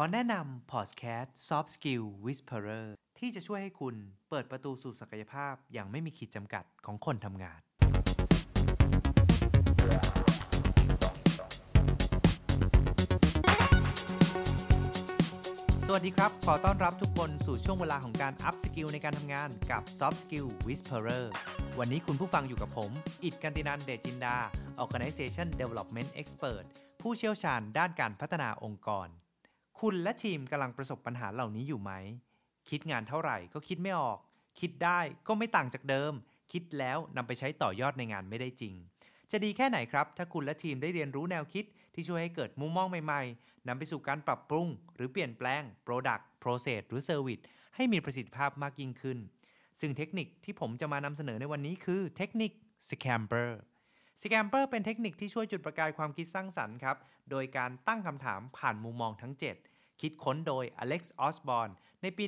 ขอแนะนำพอดแคสต์ Soft Skill Whisperer ที่จะช่วยให้คุณเปิดประตูสู่ศักยภาพอย่างไม่มีขีดจำกัดของคนทำงาน สวัสดีครับ ขอต้อนรับทุกคนสู่ช่วงเวลาของการ upskill ในการทำงานกับ Soft Skill Whisperer วันนี้คุณผู้ฟังอยู่กับผม อิดกันตินันท์ เดชจินดา Organization Development Expert ผู้เชี่ยวชาญด้านการพัฒนาองค์กร คุณและทีมกำลังประสบปัญหาเหล่านี้อยู่ไหม คิดงานเท่าไหร่ก็คิดไม่ออก คิดได้ก็ไม่ต่างจากเดิม คิดแล้วนำไปใช้ต่อยอดในงานไม่ได้จริง จะดีแค่ไหนครับ ถ้าคุณและทีมได้เรียนรู้แนวคิดที่ช่วยให้เกิดมุมมองใหม่ๆนำไปสู่การปรับปรุง หรือเปลี่ยนแปลง Product Process หรือ Service ให้มีประสิทธิภาพมากยิ่งขึ้น ซึ่งเทคนิคที่ผมจะมานำเสนอในวันนี้คือเทคนิค Scamper Scamper เป็นเทคนิคที่ช่วยจุดประกายความคิดสร้างสรรค์ครับ โดยการตั้งคำถามผ่านมุมมองทั้ง 7 คิดค้นโดย Alex Osborne ในปี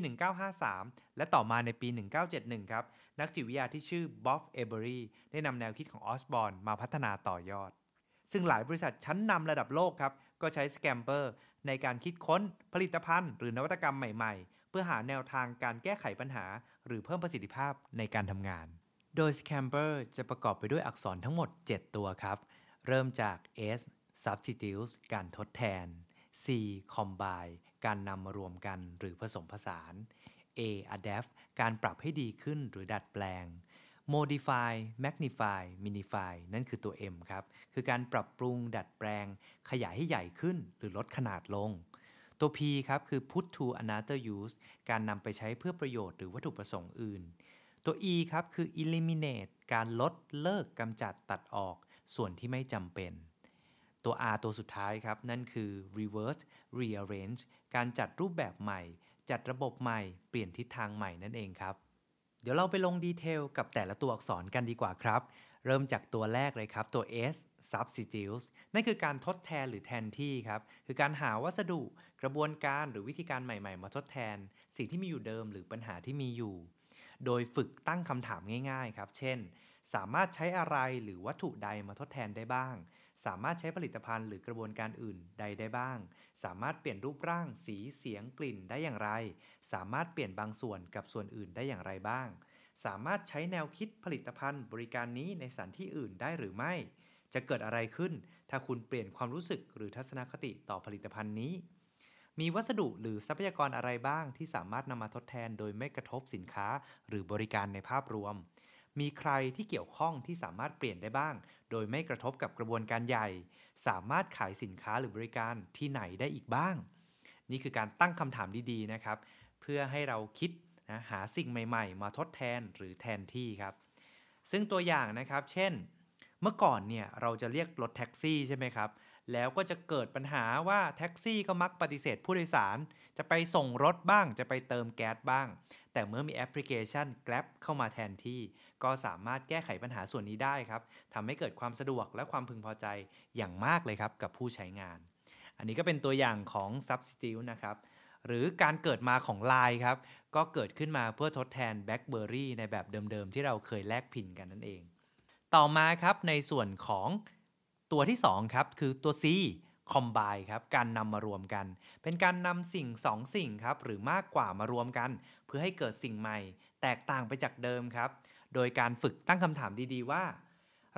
1953 และต่อมาในปี 1971 ครับ นักจิตวิทยาที่ชื่อ Bob Avery ได้นำแนวคิดของ Osborne มาพัฒนาต่อยอด ซึ่งหลายบริษัทชั้นนำระดับโลกครับ ก็ใช้ Scamper ในการคิดค้นผลิตภัณฑ์ หรือนวัตกรรมใหม่ๆ เพื่อหาแนวทางการแก้ไขปัญหา หรือเพิ่มประสิทธิภาพในการทำงาน โดย Scamper จะประกอบไปด้วยอักษรทั้งหมด 7 ตัวครับ เริ่มจาก S substitute การทดแทน C combine การนำมารวมกันหรือผสมผสาน A adapt การปรับให้ดีขึ้นหรือดัดแปลง modify magnify minify นั่นคือตัว M ครับ คือการปรับปรุงดัดแปลง ขยายให้ใหญ่ขึ้นหรือลดขนาดลง ตัว P ครับ คือ put to another use การนำไปใช้เพื่อประโยชน์หรือวัตถุประสงค์อื่น ตัว E ครับ คือ eliminate การลดเลิกกำจัดตัดออก ส่วนที่ไม่จำเป็น ตัว R ตัวสุดท้ายครับ นั่นคือ revert rearrange การจัดรูปแบบใหม่ จัดระบบใหม่ เปลี่ยนทิศทางใหม่นั่นเองครับ เดี๋ยวเราไปลงดีเทลกับแต่ละตัวอักษรกันดีกว่าครับ เริ่มจากตัวแรกเลยครับ ตัว S substitute นั่นคือการทดแทนหรือแทนที่ครับ คือการหาวัสดุ กระบวนการหรือวิธีการใหม่ ๆ มาทดแทน สิ่งที่มีอยู่เดิมหรือปัญหาที่มีอยู่ โดยฝึกตั้งคำถามง่าย ๆ ครับ เช่น สามารถใช้อะไรหรือวัตถุใดมาทดแทนได้บ้าง สามารถใช้ผลิตภัณฑ์หรือกระบวนการอื่นใดได้บ้าง สามารถเปลี่ยนรูปร่าง สีเสียงกลิ่นได้อย่างไร สามารถเปลี่ยนบางส่วนกับส่วนอื่นได้อย่างไรบ้าง สามารถใช้แนวคิดผลิตภัณฑ์ บริการนี้ในสถานที่อื่นได้หรือไม่ จะเกิดอะไรขึ้น ถ้าคุณเปลี่ยนความรู้สึกหรือทัศนคติต่อผลิตภัณฑ์นี้ มีวัสดุหรือทรัพยากรอะไรบ้างที่สามารถนำมาทดแทนโดยไม่กระทบสินค้า หรือบริการในภาพรวม มีใครที่เกี่ยวข้องที่สามารถเปลี่ยนได้บ้าง โดยไม่กระทบกับกระบวนการใหญ่ สามารถขายสินค้าหรือบริการที่ไหนได้อีกบ้าง นี่คือการตั้งคำถามดีๆนะครับ เพื่อให้เราคิดนะหาสิ่งใหม่ๆ มาทดแทนหรือแทนที่ครับ ซึ่งตัวอย่างนะครับ เช่น เมื่อก่อนเนี่ยเราจะเรียกรถแท็กซี่ใช่ไหมครับแล้วก็จะเกิดปัญหาว่าแท็กซี่ก็มักปฏิเสธผู้โดยสาร จะไปส่งรถบ้าง จะไปเติมแก๊สบ้าง แต่เมื่อมีแอปพลิเคชัน Grab เข้ามาแทนที่ ก็สามารถแก้ไขปัญหาส่วนนี้ได้ครับทำให้เกิดความสะดวกและความพึงพอใจอย่างมากเลยครับกับผู้ใช้งาน อันนี้ก็เป็นตัวอย่างของ Substitute นะครับหรือการเกิดมาของ Line ครับ ก็เกิดขึ้นมาเพื่อทดแทน BlackBerry ในแบบเดิมๆ ที่เราเคยแลกพินกันนั่นเอง ต่อมาครับในส่วนของตัวที่ 2 ครับ คือตัว C combine ครับการนำมารวมกัน เป็นการนำสิ่ง2สิ่งครับหรือมากกว่ามารวมกัน เพื่อให้เกิดสิ่งใหม่ แตกต่างไปจากเดิมครับ โดยการฝึกตั้งคำถามดีๆว่า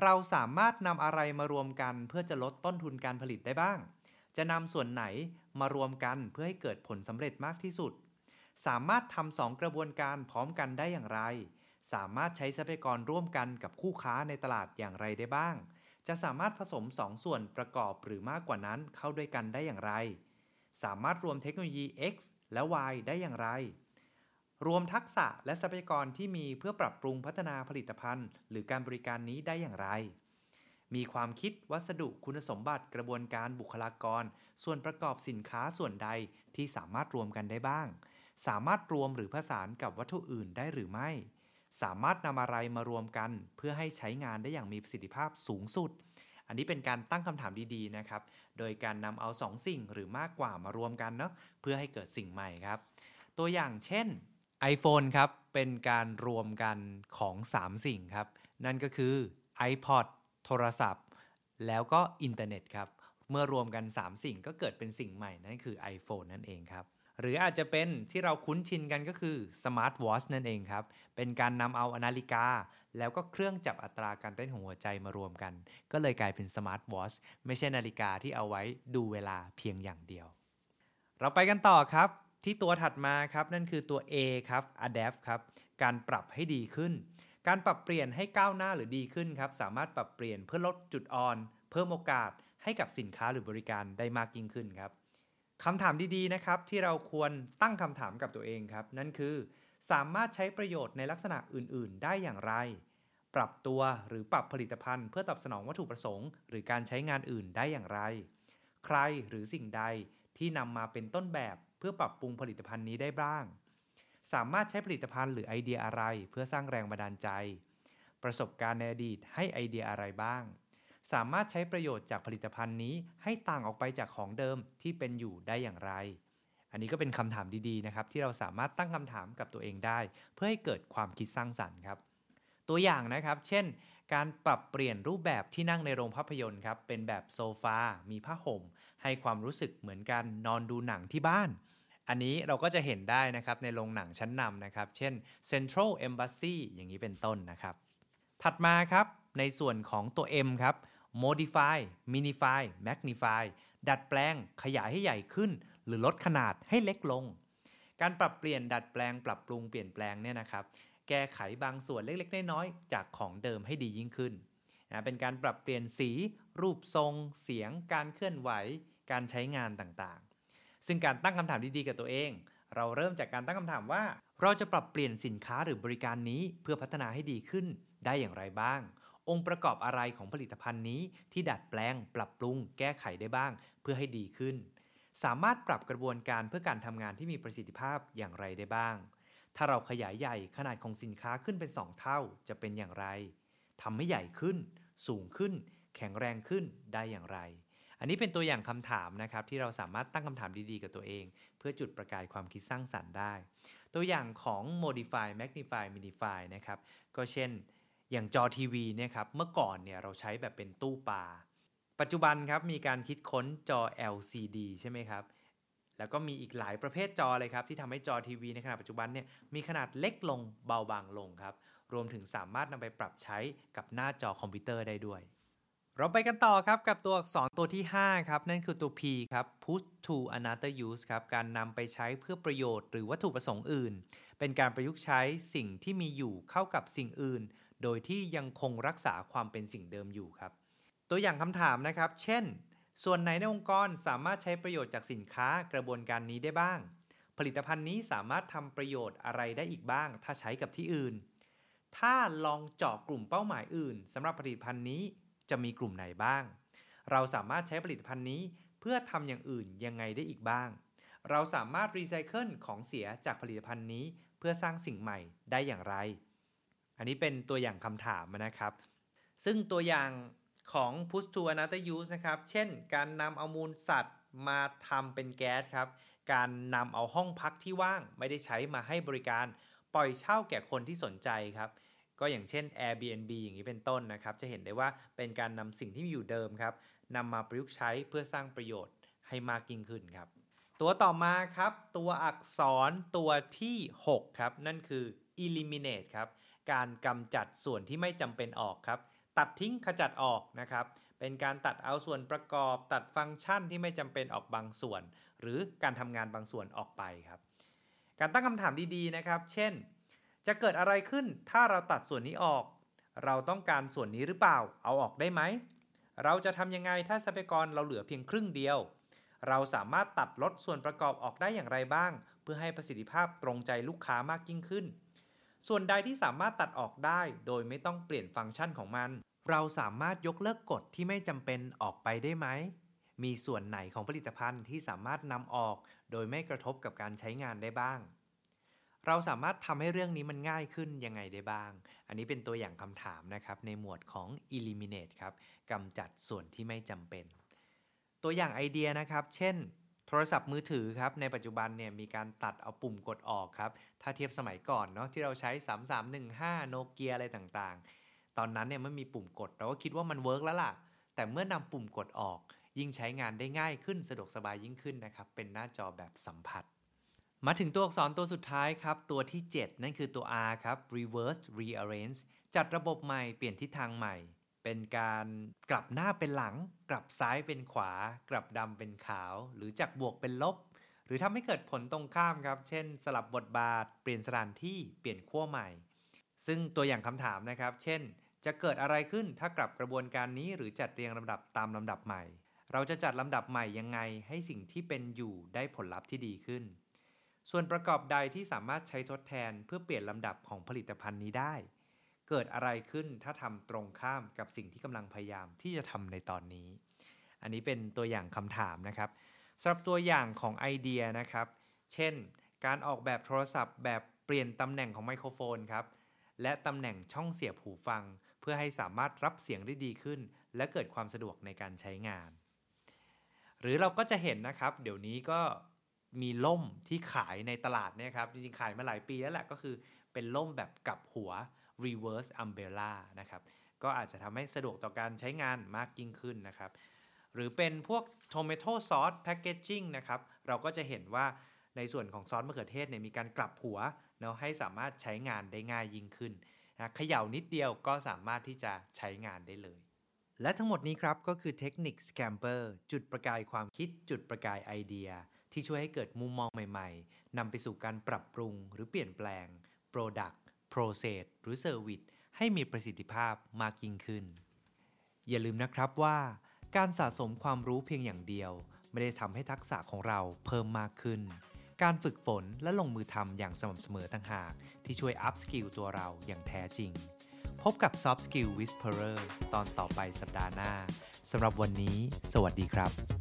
เราสามารถนำอะไรมารวมกัน เพื่อจะลดต้นทุนการผลิตได้บ้าง จะนำส่วนไหนมารวมกันเพื่อให้เกิดผลสำเร็จมากที่สุด สามารถทำสองกระบวนการพร้อมกันได้อย่างไร สามารถใช้ทรัพยากรร่วมกันกับคู่ค้าในตลาดอย่างไรได้บ้าง จะสามารถผสม 2 ส่วนประกอบหรือมากกว่านั้นเข้าด้วยกันได้อย่างไร สามารถรวมเทคโนโลยี X และ Y ได้อย่างไร รวมทักษะและทรัพยากรที่มีเพื่อปรับปรุงพัฒนาผลิตภัณฑ์ หรือการบริการนี้ได้อย่างไร มีความคิดวัสดุคุณสมบัติกระบวนการบุคลากร ส่วนประกอบสินค้าส่วนใดที่สามารถรวมกันได้บ้าง สามารถรวมหรือผสานกับวัตถุอื่นได้หรือไม่ สามารถนำอะไรมารวมกันเพื่อให้ใช้งานได้อย่างมีประสิทธิภาพสูงสุด อันนี้เป็นการตั้งคำถามดีๆนะครับ โดยการนำเอา2สิ่งหรือมากกว่ามารวมกันเนาะเพื่อให้เกิดสิ่งใหม่ครับ ตัวอย่างเช่น iPhone ครับเป็นการรวมกันของ 3 สิ่งครับ นั่นก็คือ iPod โทรศัพท์ แล้วก็อินเทอร์เน็ตครับ เมื่อรวมกัน 3 สิ่งก็เกิดเป็นสิ่งใหม่นั่นคือ iPhone นั่นเองครับ หรืออาจจะเป็นที่เราคุ้นชินกันก็คือ Smart Watch นั่นเองครับ เป็นการนำเอานาฬิกา แล้วก็เครื่องจับอัตราการเต้นของหัวใจมารวมกัน ก็เลยกลายเป็น Smart Watch ไม่ใช่นาฬิกาที่เอาไว้ดูเวลาเพียงอย่างเดียว เราไปกันต่อครับ ที่ตัวถัดมาครับ นั่นคือตัว A ครับ Adapt ครับการปรับให้ดีขึ้น การปรับเปลี่ยนให้ก้าวหน้าหรือดีขึ้นครับสามารถปรับเปลี่ยนเพื่อลดจุดอ่อน เพิ่มโอกาสให้กับสินค้าหรือบริการได้มากยิ่งขึ้นครับ คำถามดีๆนะครับที่เราควรตั้งคำถามกับตัวเองครับ นั่นคือ สามารถใช้ประโยชน์ในลักษณะอื่น ๆ ได้อย่างไร ปรับตัวหรือปรับผลิตภัณฑ์ เพื่อตอบสนองวัตถุประสงค์ หรือการใช้งานอื่นได้อย่างไร ใครหรือสิ่งใดที่นำมาเป็นต้นแบบเพื่อปรับปรุงผลิตภัณฑ์นี้ได้บ้าง สามารถใช้ผลิตภัณฑ์หรือไอเดียอะไร เพื่อสร้างแรงบันดาลใจ ประสบการณ์ในอดีตให้ไอเดียอะไรบ้าง สามารถใช้ประโยชน์จากผลิตภัณฑ์นี้ให้ต่างออกไปจากของเดิมที่เป็นอยู่ได้อย่างไร อันนี้ก็เป็นคำถามดีๆนะครับ ที่เราสามารถตั้งคำถามกับตัวเองได้ เพื่อให้เกิดความคิดสร้างสรรค์ครับ ตัวอย่างนะครับ เช่น การปรับเปลี่ยนรูปแบบที่นั่งในโรงภาพยนตร์ครับ เป็นแบบโซฟา มีผ้าห่ม ให้ความรู้สึกเหมือนกันนอนดูหนังที่บ้านอันนี้เราก็จะเห็นได้นะครับในโรงหนังชั้นนำนะครับ เช่น Central Embassy อย่างนี้เป็นต้นนะครับ ถัดมาครับในส่วนของตัว M ครับ modify minify magnify ดัดแปลงขยายให้ใหญ่ขึ้น หรือลดขนาดให้เล็กลง การปรับเปลี่ยนดัดแปลงปรับปรุงเปลี่ยนแปลงเนี่ยนะครับ แก้ไขบางส่วนเล็กๆ น้อยๆ จากของเดิมให้ดียิ่งขึ้นนะเป็นการปรับเปลี่ยนสี รูปทรง เสียง การเคลื่อนไหว การใช้งานต่างๆ ซึ่งการตั้งคำถามดีๆ กับตัวเอง เราเริ่มจากการตั้งคำถามว่า เราจะปรับเปลี่ยนสินค้าหรือบริการนี้เพื่อพัฒนาให้ดีขึ้นได้อย่างไรบ้าง องค์ประกอบอะไรของผลิตภัณฑ์นี้ที่ดัดแปลง ปรับปรุง แก้ไขได้บ้าง เพื่อให้ดีขึ้น สามารถปรับกระบวนการเพื่อการทำงานที่มีประสิทธิภาพอย่างไรได้บ้าง ถ้าเราขยายใหญ่ขนาดของสินค้าขึ้นเป็น 2 เท่าจะเป็นอย่างไรทำให้ใหญ่ขึ้น สูงขึ้น แข็งแรงขึ้นได้อย่างไร อันนี้เป็นตัวอย่างคำถามนะครับที่เราสามารถตั้งคำถามดีๆ กับตัวเอง เพื่อจุดประกายความคิดสร้างสรรค์ได้ ตัวอย่างของ modify magnify minify นะครับก็เช่น อย่างจอทีวีเนี่ยครับเมื่อก่อนเนี่ยเราใช้แบบเป็นตู้ปลาปัจจุบันครับมีการคิดค้นจอ LCD ใช่ไหมครับแล้วก็มีอีกหลายประเภทจอเลยครับที่ทำให้จอทีวีในขณะปัจจุบันเนี่ยมีขนาดเล็กลงเบาบางลงครับรวมถึงสามารถนำไปปรับใช้กับหน้าจอคอมพิวเตอร์ได้ด้วย เราไปกันต่อครับกับตัวอักษรตัวที่ 5 ครับ นั่นคือตัว P ครับ put to another use ครับการนำไปใช้เพื่อประโยชน์หรือวัตถุประสงค์อื่น เป็นการประยุกต์ใช้สิ่งที่มีอยู่เข้ากับสิ่งอื่น โดยที่ยังคงรักษาความเป็นสิ่งเดิมอยู่ครับ ตัวอย่างคำถามนะครับ เช่น ส่วนไหนในองค์กรสามารถใช้ประโยชน์จากสินค้ากระบวนการนี้ได้บ้าง ผลิตภัณฑ์นี้สามารถทำประโยชน์อะไรได้อีกบ้าง ถ้าใช้กับที่อื่น ถ้าลองเจาะกลุ่มเป้าหมายอื่นสำหรับผลิตภัณฑ์นี้จะมีกลุ่มไหนบ้าง เราสามารถใช้ผลิตภัณฑ์นี้เพื่อทำอย่างอื่นยังไงได้อีกบ้าง เราสามารถรีไซเคิลของเสียจากผลิตภัณฑ์นี้ เพื่อสร้างสิ่งใหม่ได้อย่างไร อันนี้เป็นตัวอย่างคำถามนะครับ ซึ่งตัวอย่างของ push to another use นะครับ เช่น การนำเอามูลสัตว์มาทำเป็นแก๊สครับ การนำเอาห้องพักที่ว่างไม่ได้ใช้มาให้บริการ ปล่อยเช่าแก่คนที่สนใจครับ ก็อย่างเช่น Airbnb อย่างนี้เป็นต้นนะครับ จะเห็นได้ว่าเป็นการนำสิ่งที่มีอยู่เดิมครับนำมาประยุกต์ใช้เพื่อสร้างประโยชน์ให้มากยิ่งขึ้นครับ ตัวต่อมาครับ ตัวอักษรตัวที่ 6 ครับ นั่นคือ eliminate ครับ การกำจัดส่วนที่ไม่จำเป็นออกครับ ตัดทิ้งขจัดออกนะครับ เป็นการตัดเอาส่วนประกอบ ตัดฟังก์ชันที่ไม่จำเป็นออกบางส่วน หรือการทำงานบางส่วนออกไปครับ การตั้งคำถามดีๆนะครับ เช่น จะเกิดอะไรขึ้นถ้าเราตัดส่วนนี้ออก เราต้องการส่วนนี้หรือเปล่า เอาออกได้ไหม เราจะทำยังไงถ้าทรัพยากรเราเหลือเพียงครึ่งเดียวเราสามารถตัดลดส่วนประกอบออกได้อย่างไรบ้าง เพื่อให้ประสิทธิภาพตรงใจลูกค้ามากยิ่งขึ้น ส่วนใดที่สามารถตัดออกได้โดยไม่ต้องเปลี่ยนฟังก์ชันของมัน เราสามารถยกเลิกกฎที่ไม่จำเป็นออกไปได้ไหม มีส่วนไหนของผลิตภัณฑ์ที่สามารถนำออก โดยไม่กระทบกับการใช้งานได้บ้าง เราสามารถทำให้เรื่องนี้มันง่ายขึ้นยังไงได้บ้าง อันนี้เป็นตัวอย่างคำถามนะครับในหมวดของ eliminate ครับกำจัดส่วนที่ไม่จำเป็น ตัวอย่างไอเดียนะครับ เช่น โทรศัพท์มือถือครับในปัจจุบันเนี่ยมีการตัดเอาปุ่มกดออกครับ ถ้าเทียบสมัยก่อนเนาะที่เราใช้ 3315โนเกียอะไรต่างๆ ตอนนั้นเนี่ยไม่มีปุ่มกดเราก็คิดว่ามัน work แล้วล่ะ แต่เมื่อนำปุ่มกดออก ยิ่งใช้งานได้ง่ายขึ้นสะดวกสบายยิ่งขึ้นนะครับ เป็นหน้าจอแบบสัมผัส มาถึงตัวอักษรตัวสุดท้ายครับ ตัวที่ 7 นั่นคือตัว R ครับ reverse rearrange จัดระบบใหม่เปลี่ยนทิศทางใหม่ เป็นการกลับหน้าเป็นหลัง กลับซ้ายเป็นขวา กลับดำเป็นขาว หรือจากบวกเป็นลบ หรือทำให้เกิดผลตรงข้ามครับ เช่น สลับบทบาท เปลี่ยนสถานที่เปลี่ยนขั้วใหม่ ซึ่งตัวอย่างคำถามนะครับ เช่น จะเกิดอะไรขึ้นถ้ากลับกระบวนการนี้หรือจัดเรียงลำดับตามลำดับใหม่ เราจะจัดลำดับใหม่ยังไง ให้สิ่งที่เป็นอยู่ได้ผลลัพธ์ที่ดีขึ้น ส่วนประกอบใดที่สามารถใช้ทดแทนเพื่อเปลี่ยนลำดับของผลิตภัณฑ์นี้ได้ เกิดอะไรขึ้นถ้าทำตรงข้ามกับสิ่งที่กำลังพยายามที่จะทำในตอนนี้ อันนี้เป็นตัวอย่างคำถามนะครับสำหรับตัวอย่างของไอเดียนะครับ เช่น การออกแบบโทรศัพท์ แบบเปลี่ยนตำแหน่งของไมโครโฟนครับ และตำแหน่งช่องเสียบหูฟัง เพื่อให้สามารถรับเสียงได้ดีขึ้น และเกิดความสะดวกในการใช้งาน หรือเราก็จะเห็นนะครับ เดี๋ยวนี้ก็มีล่มที่ขายในตลาดเนี่ยครับ จริงๆ ขายมาหลายปีแล้วแหละก็คือเป็นล่มแบบกลับหัว reverse umbrella นะครับก็อาจจะทำให้สะดวกต่อการใช้งานมากยิ่งขึ้นนะครับหรือเป็นพวก tomato sauce packaging นะครับเราก็จะเห็นว่าในส่วนของซอสมะเขือเทศเนี่ยมีการกลับหัวเนาะให้สามารถใช้งานได้ง่ายยิ่งขึ้นนะเขย่านิดเดียวก็สามารถที่จะใช้งานได้เลย และทั้งหมดนี้ครับก็คือเทคนิค Scamper จุดประกายความคิดจุดประกายไอเดีย ที่ช่วยให้เกิดมุมมองใหม่ๆนำไปสู่การปรับปรุงหรือเปลี่ยนแปลง Product Process หรือ Service ให้มีประสิทธิภาพมากยิ่งขึ้น อย่าลืมนะครับว่า การสะสมความรู้เพียงอย่างเดียว ไม่ได้ทำให้ทักษะของเราเพิ่มมากขึ้น การฝึกฝนและลงมือทำอย่างสม่ำเสมอต่างหาก ที่ช่วย upskill ตัวเราอย่างแท้จริง พบกับ Soft Skill Whisperer ตอนต่อไปสัปดาห์หน้าสำหรับวันนี้ สวัสดีครับ